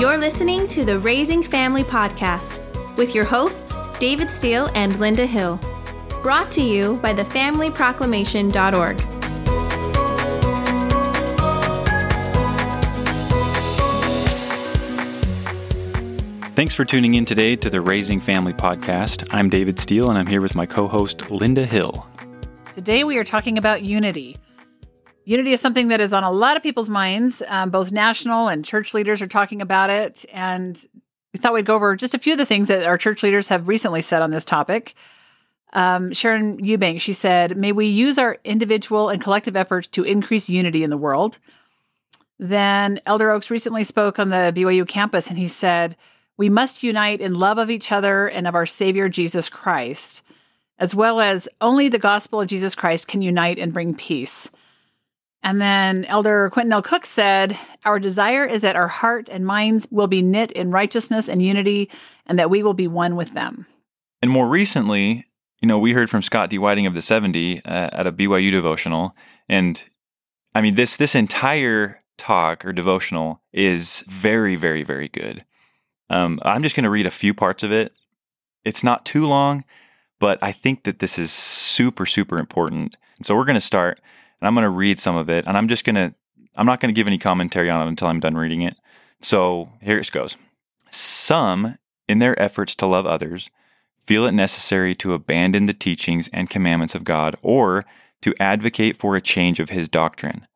You're listening to the Raising Family Podcast with your hosts, David Steele and Linda Hill. Brought to you by thefamilyproclamation.org. Thanks for tuning in today to the Raising Family Podcast. I'm David Steele and I'm here with my co host, Linda Hill. Today we are talking about unity. Unity is something that is on a lot of people's minds. Um, both national and church leaders are talking about it. And we thought we'd go over just a few of the things that our church leaders have recently said on this topic. Um, Sharon Eubank, she said, May we use our individual and collective efforts to increase unity in the world. Then Elder Oaks recently spoke on the BYU campus and he said, We must unite in love of each other and of our Savior Jesus Christ, as well as only the gospel of Jesus Christ can unite and bring peace. And then Elder Quentin L. Cook said, Our desire is that our heart and minds will be knit in righteousness and unity, and that we will be one with them. And more recently, you know, we heard from Scott D. Whiting of the 70 uh, at a BYU devotional. And I mean, this, this entire talk or devotional is very, very, very good. Um, I'm just going to read a few parts of it. It's not too long, but I think that this is super, super important. So we're going to start, and I'm going to read some of it, and I'm just going to, I'm not going to give any commentary on it until I'm done reading it. So here it goes. Some, in their efforts to love others, feel it necessary to abandon the teachings and commandments of God or to advocate for a change of his doctrine.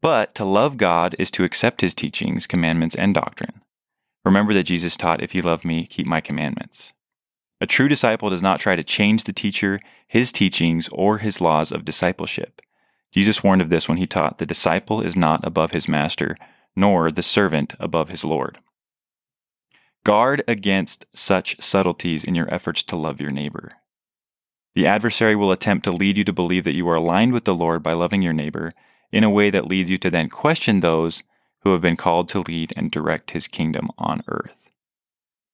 But to love God is to accept his teachings, commandments, and doctrine. Remember that Jesus taught, If you love me, keep my commandments. A true disciple does not try to change the teacher, his teachings, or his laws of discipleship. Jesus warned of this when he taught, The disciple is not above his master, nor the servant above his Lord. Guard against such subtleties in your efforts to love your neighbor. The adversary will attempt to lead you to believe that you are aligned with the Lord by loving your neighbor in a way that leads you to then question those who have been called to lead and direct his kingdom on earth.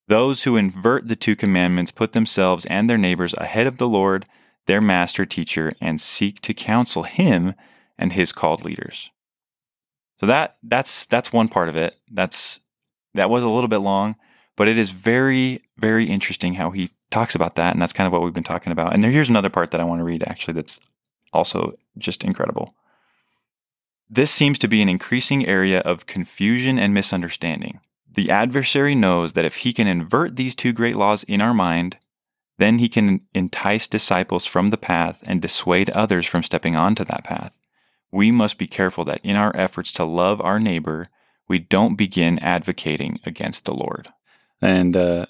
Those who invert the two commandments put themselves and their neighbors ahead of the Lord, their master teacher, and seek to counsel him and his called leaders. So that that's that's one part of it. That's that was a little bit long, but it is very very interesting how he talks about that and that's kind of what we've been talking about. And there, here's another part that I want to read actually that's also just incredible. This seems to be an increasing area of confusion and misunderstanding. The adversary knows that if he can invert these two great laws in our mind, then he can entice disciples from the path and dissuade others from stepping onto that path. We must be careful that in our efforts to love our neighbor, we don't begin advocating against the Lord. And uh,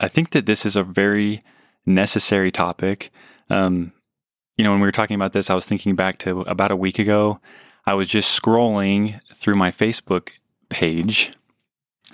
I think that this is a very necessary topic. Um, you know, when we were talking about this, I was thinking back to about a week ago. I was just scrolling through my Facebook page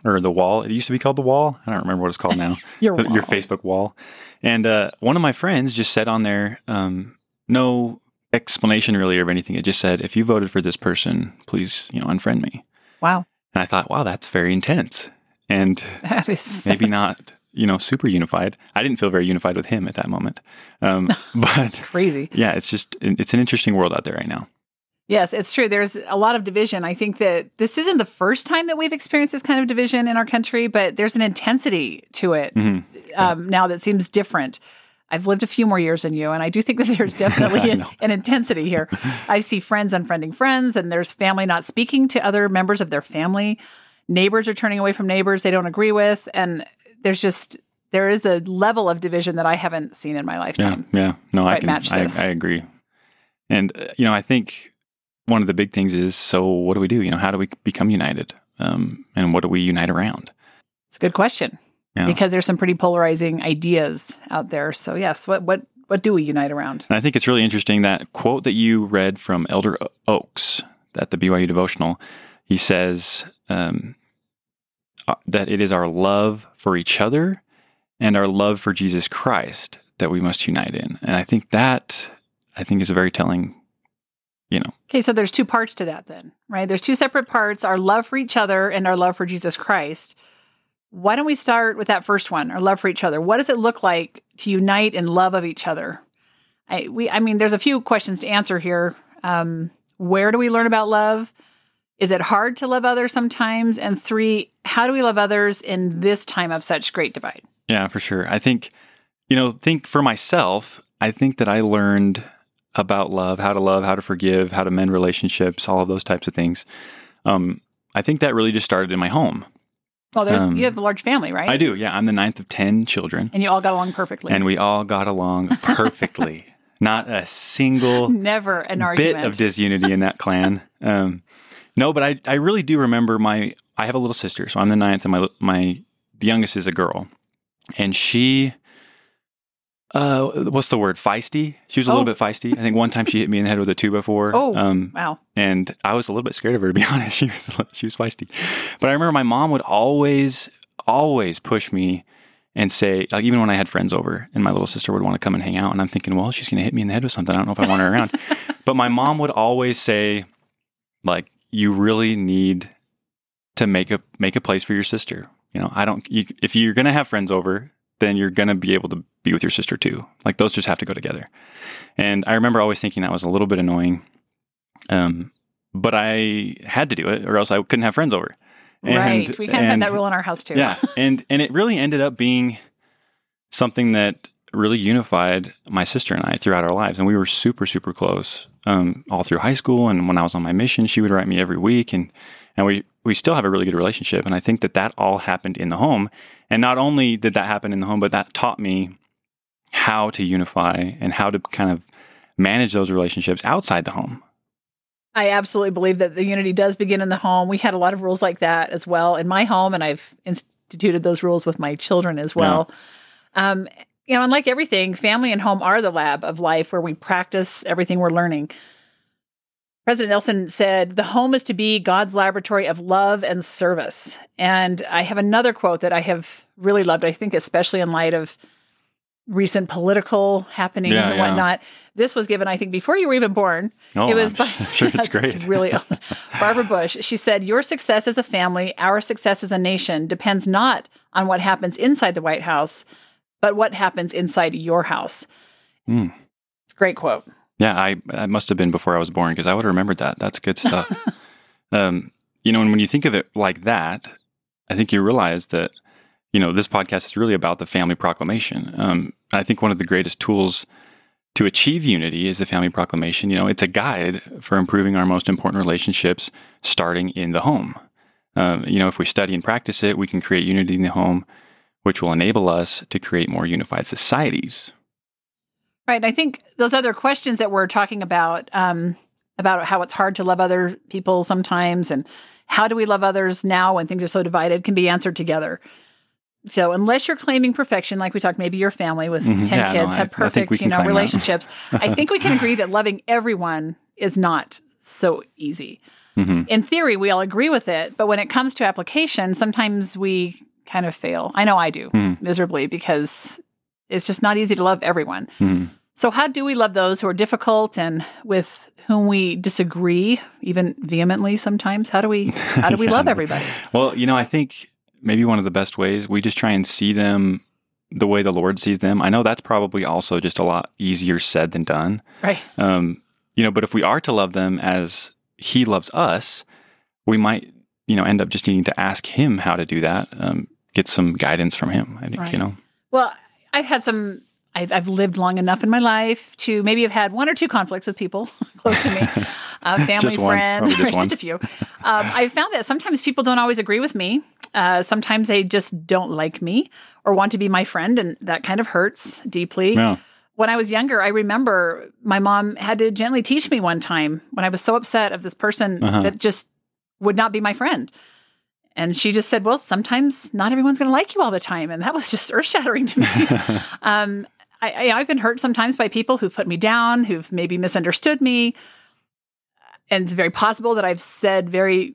or the wall. It used to be called the wall. I don't remember what it's called now. your, wall. your Facebook wall. And uh, one of my friends just said on there, um, no explanation really of anything. It just said, if you voted for this person, please, you know, unfriend me. Wow. And I thought, wow, that's very intense. And That is maybe not, you know, super unified. I didn't feel very unified with him at that moment. Um, but crazy. yeah, it's just, it's an interesting world out there right now. Yes, it's true. There's a lot of division. I think that this isn't the first time that we've experienced this kind of division in our country, but there's an intensity to it Mhm. um, now that seems different. I've lived a few more years than you, and I do think that there's definitely an, an intensity here. I see friends unfriending friends, and there's family not speaking to other members of their family. Neighbors are turning away from neighbors they don't agree with, and there's just there is a level of division that I haven't seen in my lifetime. yeah. No, I can match I. I agree. And uh, you know, I think one of the big things is so what do we do? You know, how do we become united? Um, and what do we unite around? It's a good question Yeah. because there's some pretty polarizing ideas out there. So yes, what what what do we unite around? And I think it's really interesting that quote that you read from Elder Oaks at the BYU devotional. He says um, uh, that it is our love for each other and our love for Jesus Christ that we must unite in. And I think that I think is a very telling, you know, Okay, so there's two parts to that then, right? There's two separate parts, our love for each other and our love for Jesus Christ. Why don't we start with that first one, our love for each other? What does it look like to unite in love of each other? I we I mean there's a few questions to answer here. Um, where do we learn about love? Is it hard to love others sometimes? And three, how do we love others in this time of such great divide? Yeah, for sure. I think, you know, think for myself, I think that I learned about love, how to love, how to forgive, how to mend relationships, all of those types of things. Um, I think that really just started in my home. Well, there's Um, you have a large family, right? I do. Yeah. I'm the ninth of 10 children, And you all got along perfectly. and we all got along perfectly. Not a single Never an argument. bit of disunity in that clan. Um, no, but I, I really do remember my. I have a little sister, so I'm the ninth, and my my the youngest is a girl, and she. Uh, what's the word? Feisty. She was a Oh. little bit feisty. I think one time she hit me in the head with a two by four. Oh. Um, wow. and I was a little bit scared of her to be honest. She was she was feisty, but I remember my mom would always always push me and say like even when I had friends over and my little sister would want to come and hang out and I'm thinking well she's going to hit me in the head with something I don't know if I want her around, but my mom would always say like you really need to make a make a place for your sister. You know I don't you, if you're going to have friends over then you're going to be able to be with your sister too. Like those just have to go together. And I remember always thinking that was a little bit annoying. Um, but I had to do it or else I couldn't have friends over. right. We kind of had that rule in our house too. Yeah. And, and it really ended up being something that really unified my sister and I throughout our lives. And we were super, super close, um, all through high school. And when I was on my mission, she would write me every week and, and we, we still have a really good relationship. And I think that that all happened in the home. And not only did that happen in the home, but that taught me how to unify and how to kind of manage those relationships outside the home. I absolutely believe that the unity does begin in the home. We had a lot of rules like that as well in my home, and I've instituted those rules with my children as well. Um, you know, and like everything, family and home are the lab of life where we practice everything we're learning. President Nelson said, The home is to be God's laboratory of love and service. And I have another quote that I have really loved, I think, especially in light of recent political happenings Yeah, and yeah. whatnot. This was given, I think, before you were even born. Oh, it was I'm by, sure it's great. really Barbara Bush. She said, Your success as a family, our success as a nation, depends not on what happens inside the White House, but what happens inside your house. Mm. It's a great quote. Yeah, I, I must have been before I was born because I would have remembered that. That's good stuff. um, you know, and when you think of it like that, I think you realize that, you know, this podcast is really about the family proclamation. Um, I think one of the greatest tools to achieve unity is the family proclamation. You know, it's a guide for improving our most important relationships starting in the home. Um, you know, if we study and practice it, we can create unity in the home, which will enable us to create more unified societies. Right. And I think those other questions that we're talking about, um, about how it's hard to love other people sometimes and how do we love others now when things are so divided can be answered together. So unless you're claiming perfection, like we talked, maybe your family with Mhm. 10 Yeah, kids I- I have think perfect, we you know, relationships. I think we can agree that loving everyone is not so easy. Mhm. In theory, we all agree with it, but when it comes to application, sometimes we kind of fail. I know I do Mhm. miserably because it's just not easy to love everyone. Mhm. So, how do we love those who are difficult and with whom we disagree, even vehemently sometimes? How do we how do we Yeah, love everybody? Well, you know, I think maybe one of the best ways we just try and see them the way the Lord sees them. I know that's probably also just a lot easier said than done. Right. Um, you know, but if we are to love them as He loves us, we might, you know, end up just needing to ask Him how to do that. Um, get some guidance from Him. I think Right. you know. Well, I've had some. I've, I've lived long enough in my life to maybe have had one or two conflicts with people close to me, uh, family, Just friends, probably just a few. Um, I've found that sometimes people don't always agree with me. Uh, sometimes they just don't like me or want to be my friend, and that kind of hurts deeply. Yeah. when I was younger, I remember my mom had to gently teach me one time when I was so upset of this person Uh-huh. that just would not be my friend. And she just said, Well, sometimes not everyone's going to like you all the time. And that was just earth shattering to me. um, I, I, I've been hurt sometimes by people who've put me down, who've maybe misunderstood me. And it's very possible that I've said very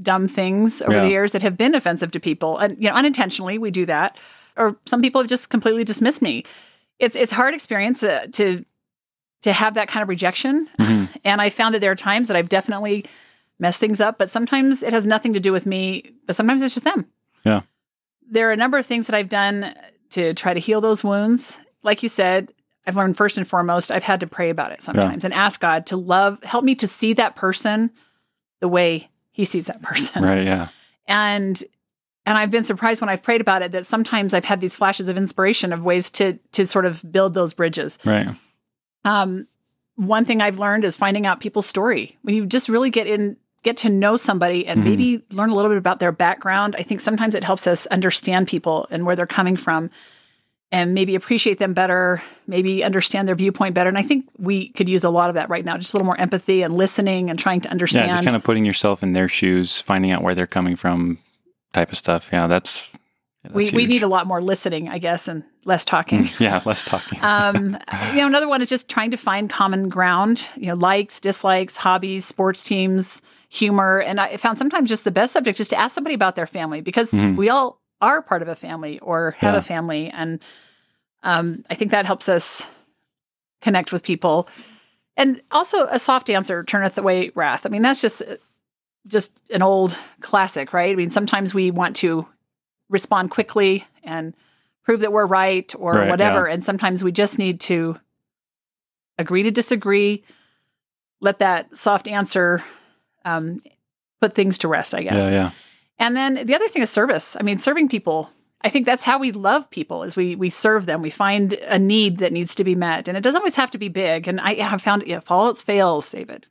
dumb things over Yeah. the years that have been offensive to people. And, you know, unintentionally, we do that. Or some people have just completely dismissed me it's it's a hard experience uh, to to have that kind of rejection Mhm. and i found that there are times that i've definitely messed things up but sometimes it has nothing to do with me but sometimes it's just them Yeah. there are a number of things that i've done to try to heal those wounds like you said i've learned first and foremost i've had to pray about it sometimes and ask god to love help me to see that person the way he sees that person. Right. Yeah. And and I've been surprised when I've prayed about it that sometimes I've had these flashes of inspiration of ways to to sort of build those bridges. Right. Um, one thing I've learned is finding out people's story. When you just really get in, get to know somebody and Mhm. maybe learn a little bit about their background, I think sometimes it helps us understand people and where they're coming from and maybe appreciate them better, maybe understand their viewpoint better. And I think we could use a lot of that right now, just a little more empathy and listening and trying to understand. Yeah. Just kind of putting yourself in their shoes, finding out where they're coming from, type of stuff. Yeah. That's. we, we need a lot more listening, I guess, and less talking. yeah. Less talking. um, you know, another one is just trying to find common ground. You know, likes, dislikes, hobbies, sports teams, humor, and I found sometimes just the best subject is to ask somebody about their family because Mhm. we all are part of a family or have Yeah. a family, and um, I think that helps us connect with people. And also, a soft answer turneth away wrath. I mean, that's just just an old classic, right? I mean, sometimes we want to respond quickly and prove that we're right or Right, whatever, and sometimes we just need to agree to disagree. Let that soft answer um, put things to rest, I guess. yeah. Yeah. And then the other thing is service. I mean, serving people. I think that's how we love people is we we serve them. We find a need that needs to be met, and it doesn't always have to be big. And I have found if all else fails, David,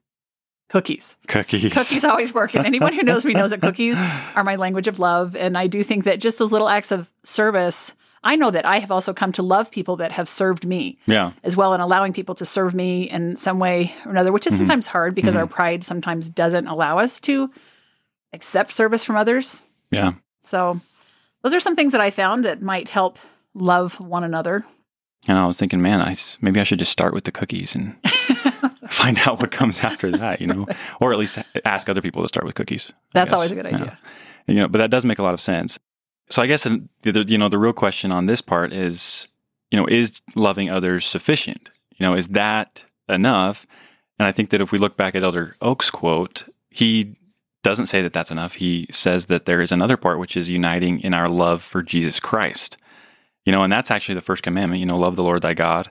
cookies. Cookies. Cookies always work. And anyone who knows me knows that cookies are my language of love. And I do think that just those little acts of service. I know that I have also come to love people that have served me Yeah. as well and allowing people to serve me in some way or another, which is Mm-hmm. sometimes hard because our pride sometimes doesn't allow us to accept service from others. Yeah. So those are some things that I found that might help love one another. And I was thinking, man, I, maybe I should just start with the cookies and find out what comes after that, you know, or at least ask other people to start with cookies. That's always a good Yeah. idea. You know, but that does make a lot of sense. So I guess the, the you know the real question on this part is, you know, is loving others sufficient? You know, is that enough? And I think that if we look back at Elder Oaks' quote, he doesn't say that that's enough. He says that there is another part, which is uniting in our love for Jesus Christ. You know, and that's actually the first commandment. You know, love the Lord thy God.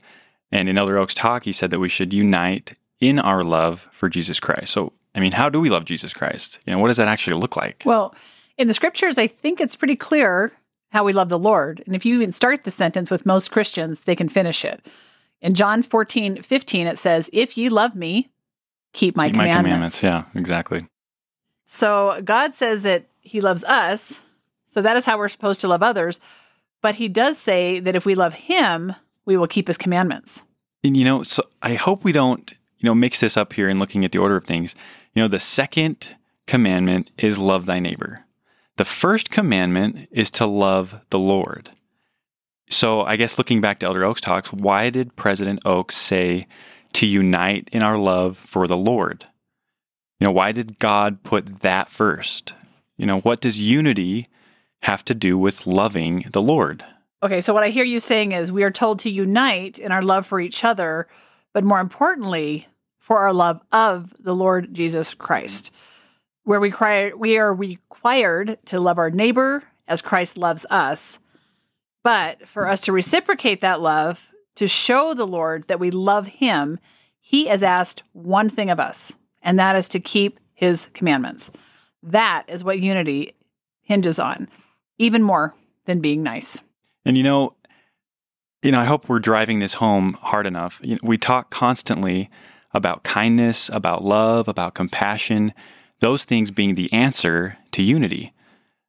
And in Elder Oaks' talk, he said that we should unite in our love for Jesus Christ. So, I mean, how do we love Jesus Christ? You know, what does that actually look like? Well, in the scriptures, I think it's pretty clear how we love the Lord. And if you even start the sentence with most Christians, they can finish it. In John 14, 15, it says, If ye love me, keep my Keep commandments. Yeah, exactly. So God says that He loves us. So that is how we're supposed to love others. But He does say that if we love Him, we will keep His commandments. And you know, so I hope we don't, you know, mix this up here in looking at the order of things. You know, the second commandment is love thy neighbor. The first commandment is to love the Lord. So I guess looking back to Elder Oaks talks, why did President Oaks say to unite in our love for the Lord? You know, why did God put that first? You know, what does unity have to do with loving the Lord? Okay, so what I hear you saying is we are told to unite in our love for each other, but more importantly, for our love of the Lord Jesus Christ. Where we cry, we are required to love our neighbor as Christ loves us. But for us to reciprocate that love, to show the Lord that we love him, he has asked one thing of us, and that is to keep his commandments. That is what unity hinges on, even more than being nice. And you know, you know, I hope we're driving this home hard enough. You know, we talk constantly about kindness, about love, about compassion, those things being the answer to unity.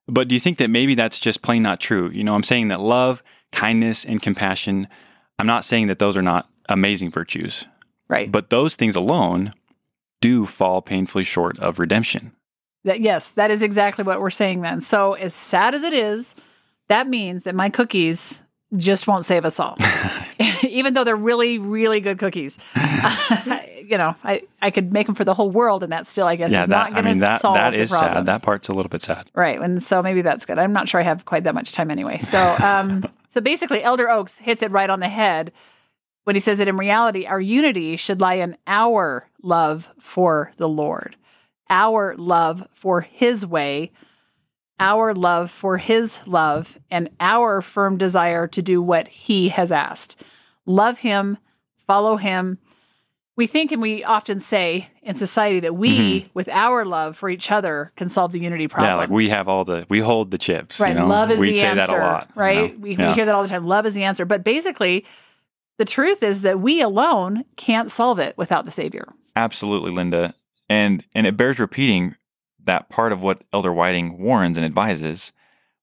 But do you think that maybe that's just plain not true? You know, I'm saying that love, kindness, and compassion, I'm not saying that those are not amazing virtues, Right. but those things alone do fall painfully short of redemption. That yes, that is exactly what we're saying then. So as sad as it is, that means that my cookies just won't save us all. Even though they're really, really good cookies. you know, I, I could make them for the whole world and that still I guess yeah, is that, not going to mean, that, solve that the problem. sad. That part's a little bit sad. Right. And so maybe that's good. I'm not sure I have quite that much time anyway. So um so basically Elder Oaks hits it right on the head when he says that in reality our unity should lie in our love for the Lord. Our love for his way, our love for his love, and our firm desire to do what he has asked. Love him, follow him. we think and we often say in society that we, Mm-hmm. with our love for each other, can solve the unity problem. Yeah, like we have all the we hold the chips. right. You know? Love is we the say answer. that a lot. you Right. know? We, Yeah. we hear that all the time. Love is the answer. But basically, the truth is that we alone can't solve it without the Savior. Absolutely, Linda. And and it bears repeating that part of what Elder Whiting warns and advises,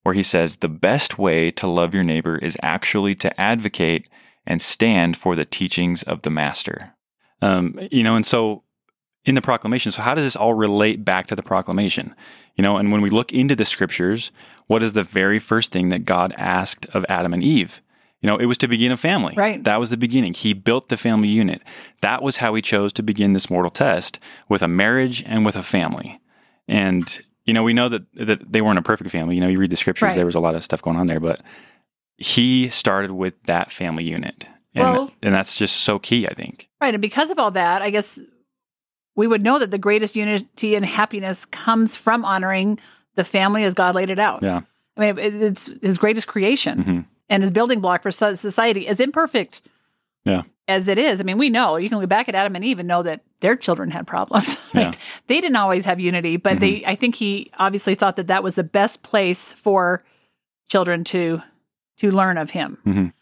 where he says the best way to love your neighbor is actually to advocate and stand for the teachings of the master. Um, you know, and so in the proclamation, so how does this all relate back to the proclamation? You know, and when we look into the scriptures, what is the very first thing that God asked of Adam and Eve? You know, it was to begin a family. Right. That was the beginning. He built the family unit. That was how he chose to begin this mortal test with a marriage and with a family. And, you know, we know that, that they weren't a perfect family. You know, you read the scriptures, Right. there was a lot of stuff going on there, but he started with that family unit. And, Well- and that's just so key, I think. Right. And because of all that, I guess we would know that the greatest unity and happiness comes from honoring the family as God laid it out. Yeah. I mean, it's his greatest creation Mhm. And his building block for society, as imperfect Yeah. as it is. I mean, we know you can look back at Adam and Eve and know that their children had problems. Right? Yeah. They didn't always have unity, but they, I think he obviously thought that that was the best place for children to to learn of him. Mhm.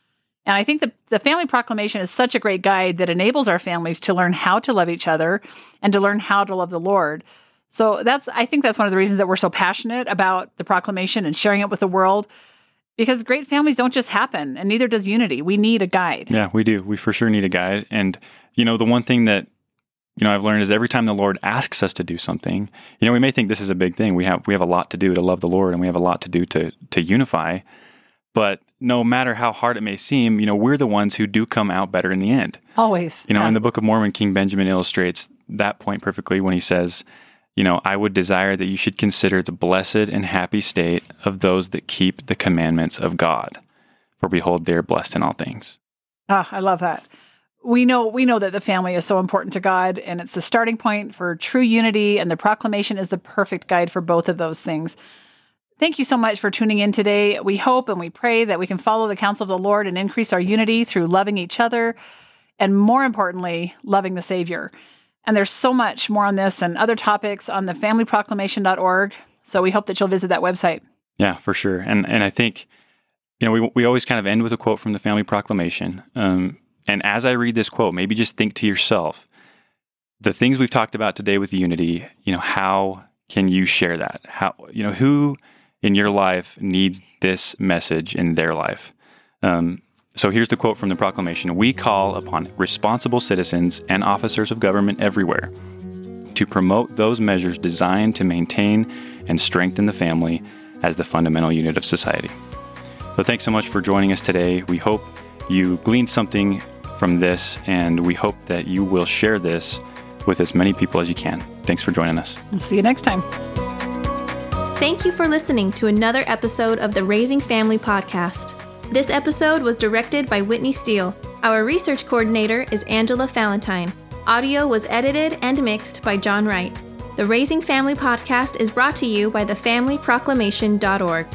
And I think the, the family proclamation is such a great guide that enables our families to learn how to love each other and to learn how to love the Lord. So that's I think that's one of the reasons that we're so passionate about the proclamation and sharing it with the world. Because great families don't just happen, and neither does unity. We need a guide. Yeah, we do. We for sure need a guide. And, you know, the one thing that, you know, I've learned is every time the Lord asks us to do something, you know, we may think this is a big thing. We have we have a lot to do to love the Lord and we have a lot to do to to unify. But no matter how hard it may seem, you know, we're the ones who do come out better in the end. Always. You know, Yeah. in the Book of Mormon, King Benjamin illustrates that point perfectly when he says, you know, I would desire that you should consider the blessed and happy state of those that keep the commandments of God. For behold, they are blessed in all things. Ah, I love that. We know we know that the family is so important to God and it's the starting point for true unity and the proclamation is the perfect guide for both of those things. Thank you so much for tuning in today. We hope and we pray that we can follow the counsel of the Lord and increase our unity through loving each other and more importantly, loving the Savior. And there's so much more on this and other topics on the familyproclamation.org. So we hope that you'll visit that website. Yeah, for sure. And and I think you know we we always kind of end with a quote from the Family Proclamation. Um, and as I read this quote, maybe just think to yourself the things we've talked about today with unity. You know, how can you share that? How you know who in your life needs this message in their life? Um, so here's the quote from the proclamation: "We call upon responsible citizens and officers of government everywhere." to promote those measures designed to maintain and strengthen the family as the fundamental unit of society. So, thanks so much for joining us today. We hope you gleaned something from this, and we hope that you will share this with as many people as you can. Thanks for joining us. We'll see you next time. Thank you for listening to another episode of the Raising Family podcast. This episode was directed by Whitney Steele. Our research coordinator is Angela Valentine. Audio was edited and mixed by John Wright. The Raising Family podcast is brought to you by thefamilyproclamation.org.